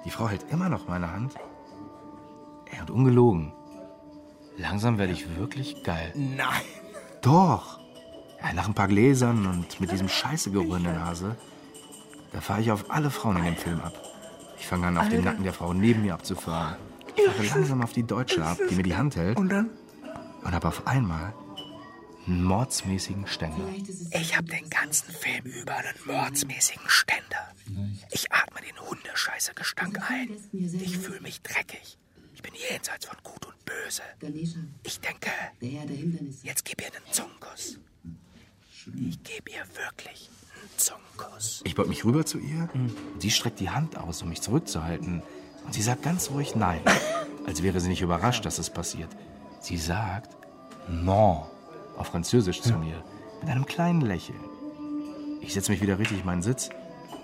Die Frau hält immer noch meine Hand. Ey, und ungelogen. Langsam werde ich wirklich geil. Nein. Doch. Ja, nach ein paar Gläsern und mit diesem Scheißegeruch in der Nase, da fahre ich auf alle Frauen in dem Film ab. Ich fange an, auf dem Nacken der Frau neben mir abzufahren. Ich fahre langsam auf die Deutsche ab, die mir die Hand hält. Und dann? Und habe auf einmal einen mordsmäßigen Ständer. ich habe den ganzen Film über einen mordsmäßigen Ständer. Ich atme den Hundescheiße-Gestank ein. Ich fühle mich dreckig. Ich bin jenseits von Gut und Böse. Ich denke, jetzt gib ihr einen Zungenkuss. Ich gebe ihr wirklich einen Zungenkuss. Ich beug mich rüber zu ihr. Sie streckt die Hand aus, um mich zurückzuhalten. Und sie sagt ganz ruhig Nein. Als wäre sie nicht überrascht, dass es passiert. Sie sagt Non auf Französisch zu mir. Mit einem kleinen Lächeln. Ich setze mich wieder richtig in meinen Sitz.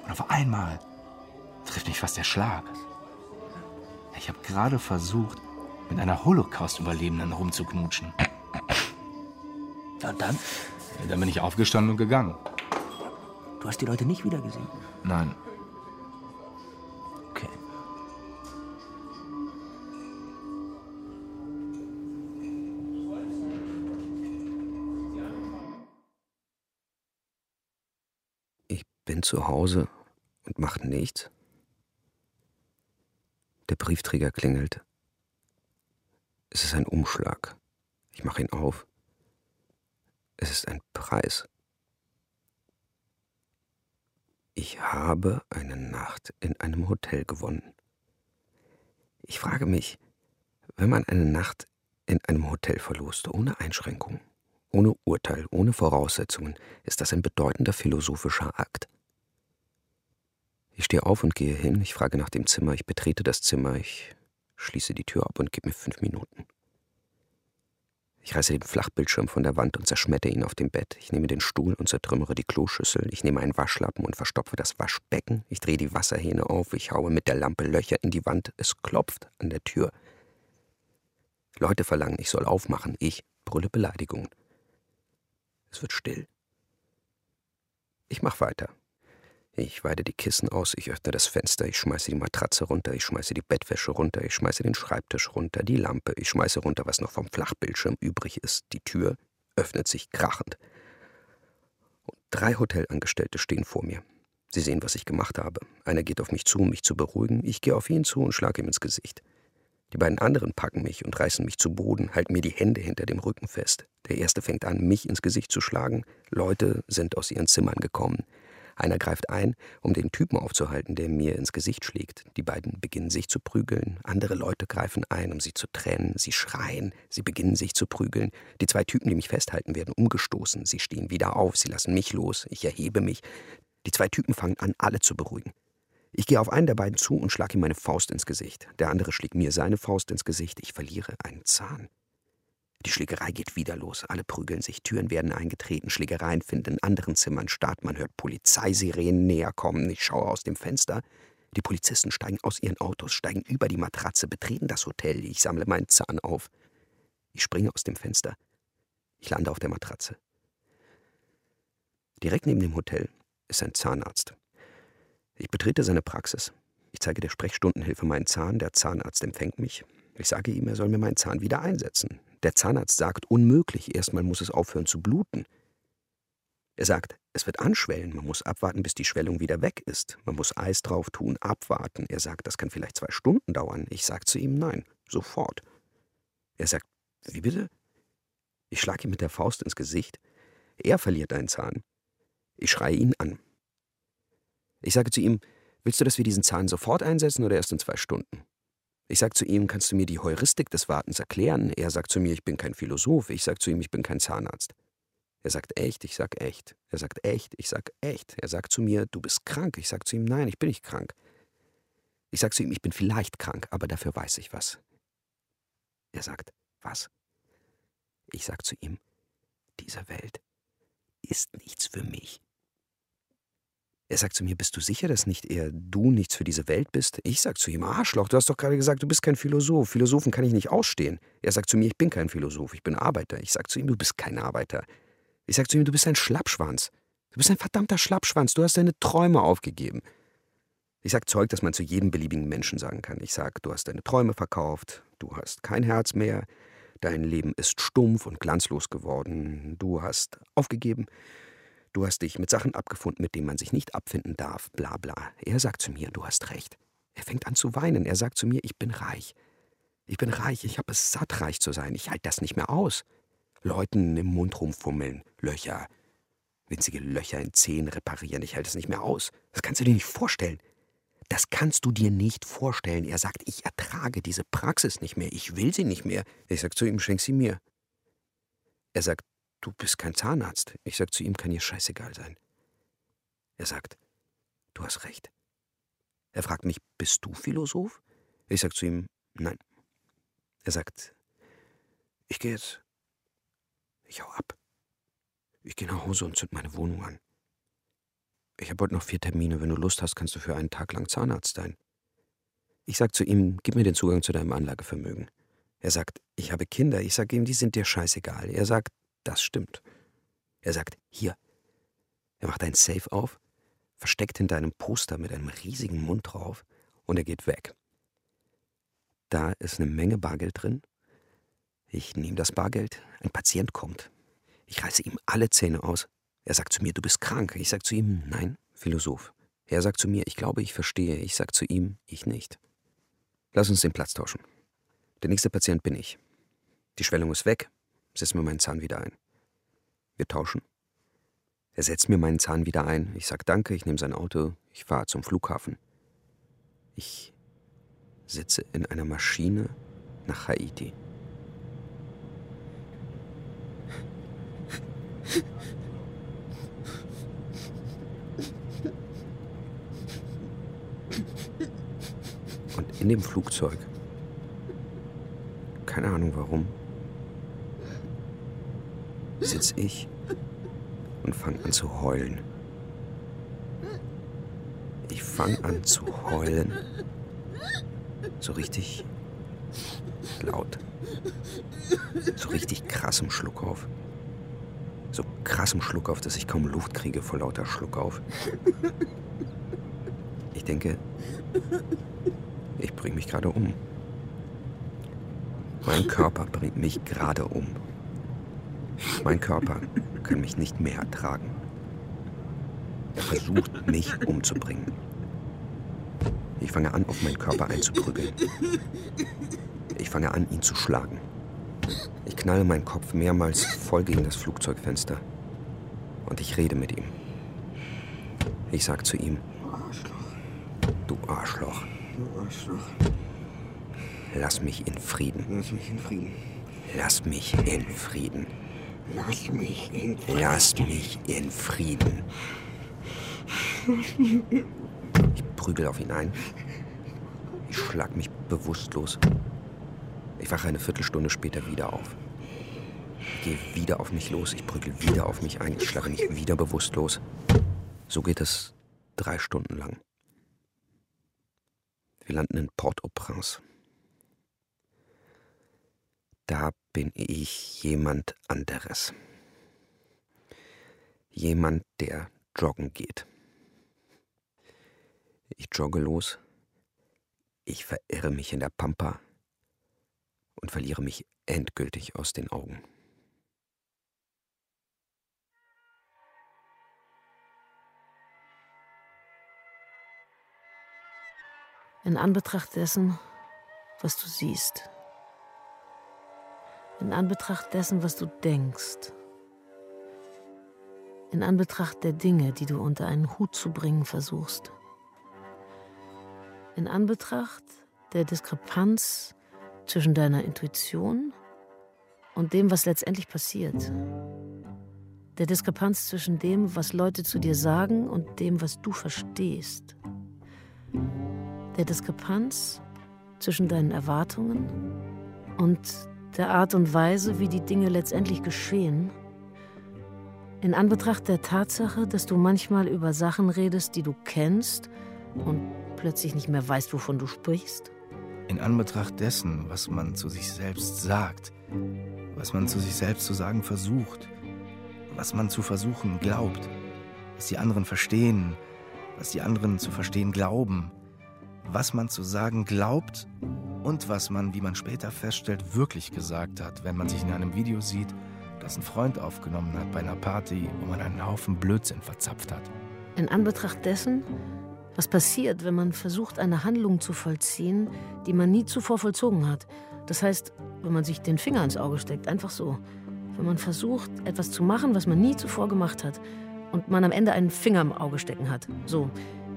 Und auf einmal trifft mich fast der Schlag. Ich habe gerade versucht, mit einer Holocaust-Überlebenden rumzuknutschen. Und dann? Dann bin ich aufgestanden und gegangen. Du hast die Leute nicht wiedergesehen. Nein, Okay. Ich bin zu Hause und mache nichts. Der Briefträger klingelt. Es ist ein Umschlag. Ich mache ihn auf. Es ist ein Preis. Ich habe eine Nacht in einem Hotel gewonnen. Ich frage mich, wenn man eine Nacht in einem Hotel verlost, ohne Einschränkung, ohne Urteil, ohne Voraussetzungen, ist das ein bedeutender philosophischer Akt. Ich stehe auf und gehe hin, ich frage nach dem Zimmer, ich betrete das Zimmer, ich schließe die Tür ab und gebe mir fünf Minuten. Ich reiße den Flachbildschirm von der Wand und zerschmetter ihn auf dem Bett. Ich nehme den Stuhl und zertrümmere die Kloschüssel. Ich nehme einen Waschlappen und verstopfe das Waschbecken. Ich drehe die Wasserhähne auf. Ich haue mit der Lampe Löcher in die Wand. Es klopft an der Tür. Leute verlangen, ich soll aufmachen. Ich brülle Beleidigungen. Es wird still. Ich mach weiter. Ich weide die Kissen aus, ich öffne das Fenster, ich schmeiße die Matratze runter, ich schmeiße die Bettwäsche runter, ich schmeiße den Schreibtisch runter, die Lampe, ich schmeiße runter, was noch vom Flachbildschirm übrig ist. Die Tür öffnet sich krachend. Und drei Hotelangestellte stehen vor mir. Sie sehen, was ich gemacht habe. Einer geht auf mich zu, um mich zu beruhigen. Ich gehe auf ihn zu und schlage ihm ins Gesicht. Die beiden anderen packen mich und reißen mich zu Boden, halten mir die Hände hinter dem Rücken fest. Der erste fängt an, mich ins Gesicht zu schlagen. Leute sind aus ihren Zimmern gekommen. Einer greift ein, um den Typen aufzuhalten, der mir ins Gesicht schlägt. Die beiden beginnen sich zu prügeln. Andere Leute greifen ein, um sie zu trennen. Sie schreien. Sie beginnen sich zu prügeln. Die zwei Typen, die mich festhalten, werden umgestoßen. Sie stehen wieder auf. Sie lassen mich los. Ich erhebe mich. Die zwei Typen fangen an, alle zu beruhigen. Ich gehe auf einen der beiden zu und schlage ihm meine Faust ins Gesicht. Der andere schlägt mir seine Faust ins Gesicht. Ich verliere einen Zahn. Die Schlägerei geht wieder los. Alle prügeln sich, Türen werden eingetreten, Schlägereien finden in anderen Zimmern statt. Man hört Polizeisirenen näher kommen. Ich schaue aus dem Fenster. Die Polizisten steigen aus ihren Autos, steigen über die Matratze, betreten das Hotel. Ich sammle meinen Zahn auf. Ich springe aus dem Fenster. Ich lande auf der Matratze. Direkt neben dem Hotel ist ein Zahnarzt. Ich betrete seine Praxis. Ich zeige der Sprechstundenhilfe meinen Zahn. Der Zahnarzt empfängt mich. Ich sage ihm, er soll mir meinen Zahn wieder einsetzen. Der Zahnarzt sagt, unmöglich, erstmal muss es aufhören zu bluten. Er sagt, es wird anschwellen, man muss abwarten, bis die Schwellung wieder weg ist. Man muss Eis drauf tun, abwarten. Er sagt, das kann vielleicht zwei Stunden dauern. Ich sage zu ihm, nein, sofort. Er sagt, wie bitte? Ich schlage ihm mit der Faust ins Gesicht. Er verliert einen Zahn. Ich schreie ihn an. Ich sage zu ihm, willst du, dass wir diesen Zahn sofort einsetzen oder erst in zwei Stunden? Ich sage zu ihm, kannst du mir die Heuristik des Wartens erklären? Er sagt zu mir, ich bin kein Philosoph. Ich sage zu ihm, ich bin kein Zahnarzt. Er sagt echt, ich sag echt. Er sagt echt, ich sag echt. Er sagt zu mir, du bist krank. Ich sage zu ihm, nein, ich bin nicht krank. Ich sage zu ihm, ich bin vielleicht krank, aber dafür weiß ich was. Er sagt, was? Ich sage zu ihm, diese Welt ist nichts für mich. Er sagt zu mir, bist du sicher, dass nicht eher du nichts für diese Welt bist? Ich sag zu ihm, Arschloch, du hast doch gerade gesagt, du bist kein Philosoph. Philosophen kann ich nicht ausstehen. Er sagt zu mir, ich bin kein Philosoph, ich bin Arbeiter. Ich sag zu ihm, du bist kein Arbeiter. Ich sag zu ihm, du bist ein Schlappschwanz. Du bist ein verdammter Schlappschwanz, du hast deine Träume aufgegeben. Ich sag Zeug, das man zu jedem beliebigen Menschen sagen kann. Ich sag, du hast deine Träume verkauft, du hast kein Herz mehr, dein Leben ist stumpf und glanzlos geworden, du hast aufgegeben, Du hast dich mit Sachen abgefunden, mit denen man sich nicht abfinden darf, bla bla. Er sagt zu mir, du hast recht. Er fängt an zu weinen. Er sagt zu mir, ich bin reich. Ich bin reich, ich habe es satt, reich zu sein. Ich halte das nicht mehr aus. Leuten im Mund rumfummeln, Löcher, winzige Löcher in Zähnen reparieren. Ich halte es nicht mehr aus. Das kannst du dir nicht vorstellen. Das kannst du dir nicht vorstellen. Er sagt, ich ertrage diese Praxis nicht mehr. Ich will sie nicht mehr. Ich sag zu ihm, schenk sie mir. Er sagt, du bist kein Zahnarzt. Ich sag zu ihm, kann dir scheißegal sein. Er sagt, du hast recht. Er fragt mich, bist du Philosoph? Ich sag zu ihm, nein. Er sagt, ich gehe jetzt. Ich hau ab. Ich gehe nach Hause und zünd meine Wohnung an. Ich habe heute noch vier Termine. Wenn du Lust hast, kannst du für einen Tag lang Zahnarzt sein. Ich sag zu ihm, gib mir den Zugang zu deinem Anlagevermögen. Er sagt, ich habe Kinder. Ich sage ihm, die sind dir scheißegal. Er sagt, das stimmt. Er sagt, hier. Er macht ein Safe auf, versteckt hinter einem Poster mit einem riesigen Mund drauf und er geht weg. Da ist eine Menge Bargeld drin. Ich nehme das Bargeld. Ein Patient kommt. Ich reiße ihm alle Zähne aus. Er sagt zu mir, du bist krank. Ich sage zu ihm, nein, Philosoph. Er sagt zu mir, ich glaube, ich verstehe. Ich sage zu ihm, ich nicht. Lass uns den Platz tauschen. Der nächste Patient bin ich. Die Schwellung ist weg. Setz mir meinen Zahn wieder ein. Wir tauschen. Er setzt mir meinen Zahn wieder ein. Ich sag Danke, ich nehme sein Auto. Ich fahre zum Flughafen. Ich sitze in einer Maschine nach Haiti. Und in dem Flugzeug, keine Ahnung warum, sitze ich und fange an zu heulen. Ich fange an zu heulen. So richtig laut. So richtig krassem Schluckauf. So krassem Schluckauf, dass ich kaum Luft kriege vor lauter Schluckauf. Ich denke, ich bringe mich gerade um. Mein Körper bringt mich gerade um. Mein Körper kann mich nicht mehr ertragen. Er versucht, mich umzubringen. Ich fange an, auf meinen Körper einzuprügeln. Ich fange an, ihn zu schlagen. Ich knalle meinen Kopf mehrmals voll gegen das Flugzeugfenster. Und ich rede mit ihm. Ich sag zu ihm, du Arschloch, Du Arschloch. lass mich in Frieden. Lass mich in Frieden. Lass mich in Frieden. Lass mich in Frieden. Lass mich in Frieden. Ich prügel auf ihn ein. Ich schlag mich bewusstlos. Ich wache eine Viertelstunde später wieder auf. Ich gehe wieder auf mich los. Ich prügel wieder auf mich ein. Ich schlage mich wieder bewusstlos. So geht es drei Stunden lang. Wir landen in Port-au-Prince. Da bin ich jemand anderes. Jemand, der joggen geht. Ich jogge los. Ich verirre mich in der Pampa und verliere mich endgültig aus den Augen. In Anbetracht dessen, was du siehst. In Anbetracht dessen, was du denkst. In Anbetracht der Dinge, die du unter einen Hut zu bringen versuchst. In Anbetracht der Diskrepanz zwischen deiner Intuition und dem, was letztendlich passiert. Der Diskrepanz zwischen dem, was Leute zu dir sagen und dem, was du verstehst. Der Diskrepanz zwischen deinen Erwartungen und der Art und Weise, wie die Dinge letztendlich geschehen. In Anbetracht der Tatsache, dass du manchmal über Sachen redest, die du kennst und plötzlich nicht mehr weißt, wovon du sprichst. In Anbetracht dessen, was man zu sich selbst sagt, was man zu sich selbst zu sagen versucht, was man zu versuchen glaubt, was die anderen verstehen, was die anderen zu verstehen glauben, was man zu sagen glaubt und was man, wie man später feststellt, wirklich gesagt hat, wenn man sich in einem Video sieht, das ein Freund aufgenommen hat bei einer Party, wo man einen Haufen Blödsinn verzapft hat. In Anbetracht dessen, was passiert, wenn man versucht, eine Handlung zu vollziehen, die man nie zuvor vollzogen hat. Das heißt, wenn man sich den Finger ins Auge steckt, einfach so. Wenn man versucht, etwas zu machen, was man nie zuvor gemacht hat und man am Ende einen Finger im Auge stecken hat. So.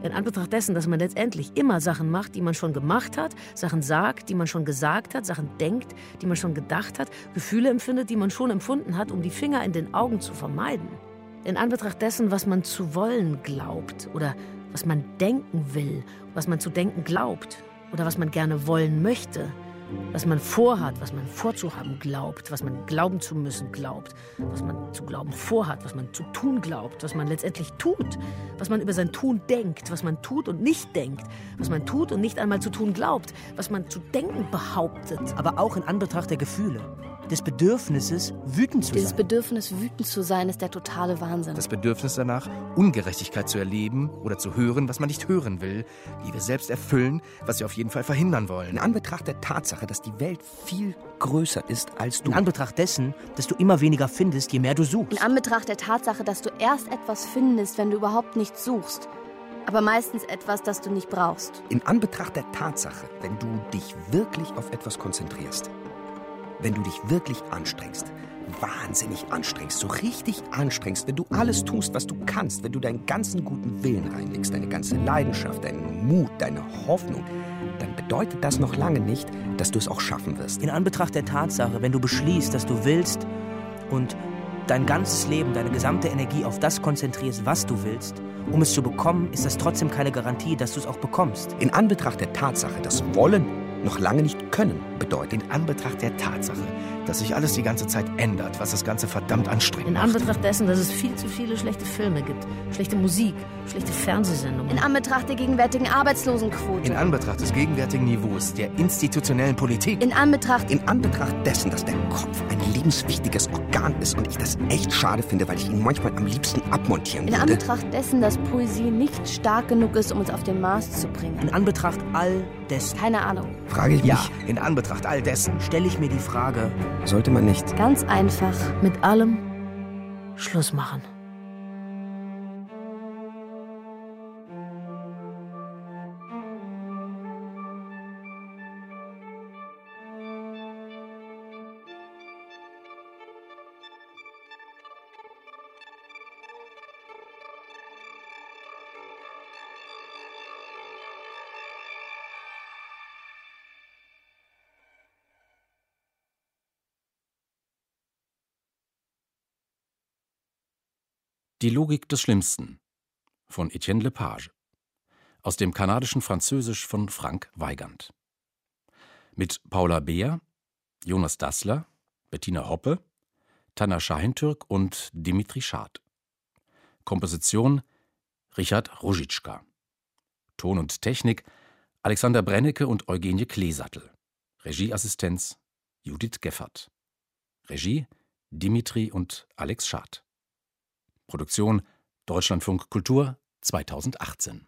In Anbetracht dessen, dass man letztendlich immer Sachen macht, die man schon gemacht hat, Sachen sagt, die man schon gesagt hat, Sachen denkt, die man schon gedacht hat, Gefühle empfindet, die man schon empfunden hat, um die Finger in den Augen zu vermeiden. In Anbetracht dessen, was man zu wollen glaubt oder was man denken will, was man zu denken glaubt oder was man gerne wollen möchte, was man vorhat, was man vorzuhaben glaubt, was man glauben zu müssen glaubt, was man zu glauben vorhat, was man zu tun glaubt, was man letztendlich tut, was man über sein Tun denkt, was man tut und nicht denkt, was man tut und nicht einmal zu tun glaubt, was man zu denken behauptet. Aber auch in Anbetracht der Gefühle, des Bedürfnisses, wütend zu Dieses sein. Bedürfnis, wütend zu sein, ist der totale Wahnsinn. Das Bedürfnis danach, Ungerechtigkeit zu erleben oder zu hören, was man nicht hören will, die wir selbst erfüllen, was wir auf jeden Fall verhindern wollen. In Anbetracht der Tatsache, dass die Welt viel größer ist als du. In Anbetracht dessen, dass du immer weniger findest, je mehr du suchst. In Anbetracht der Tatsache, dass du erst etwas findest, wenn du überhaupt nichts suchst. Aber meistens etwas, das du nicht brauchst. In Anbetracht der Tatsache, wenn du dich wirklich auf etwas konzentrierst, wenn du dich wirklich anstrengst, wahnsinnig anstrengst, so richtig anstrengst, wenn du alles tust, was du kannst, wenn du deinen ganzen guten Willen reinlegst, deine ganze Leidenschaft, deinen Mut, deine Hoffnung, dann bedeutet das noch lange nicht, dass du es auch schaffen wirst. In Anbetracht der Tatsache, wenn du beschließt, dass du willst und dein ganzes Leben, deine gesamte Energie auf das konzentrierst, was du willst, um es zu bekommen, ist das trotzdem keine Garantie, dass du es auch bekommst. In Anbetracht der Tatsache, dass Wollen noch lange nicht Können bedeutet. In Anbetracht der Tatsache, dass sich alles die ganze Zeit ändert, was das Ganze verdammt anstrengend In macht. Anbetracht dessen, dass es viel zu viele schlechte Filme gibt, schlechte Musik, schlechte Fernsehsendungen. In Anbetracht der gegenwärtigen Arbeitslosenquote. In Anbetracht des gegenwärtigen Niveaus, der institutionellen Politik. In Anbetracht. In Anbetracht dessen, dass der Kopf ein lebenswichtiges Organ ist und ich das echt schade finde, weil ich ihn manchmal am liebsten abmontieren In würde. Anbetracht dessen, dass Poesie nicht stark genug ist, um uns auf den Mars zu bringen. In Anbetracht all dessen. Keine Ahnung. Frage ich mich, Ja, in Anbetracht all dessen. Stelle ich mir die Frage, sollte man nicht Ganz einfach. Mit allem Schluss machen. Die Logik des Schlimmsten von Etienne Lepage. Aus dem kanadischen Französisch von Frank Weigand. Mit Paula Beer, Jonas Dassler, Bettina Hoppe, Tanner Schahintürk und Dimitri Schad. Komposition Richard Ruzicka. Ton und Technik Alexander Brennecke und Eugenie Kleesattel. Regieassistenz Judith Geffert. Regie Dimitri und Alex Schad. Produktion Deutschlandfunk Kultur 2018.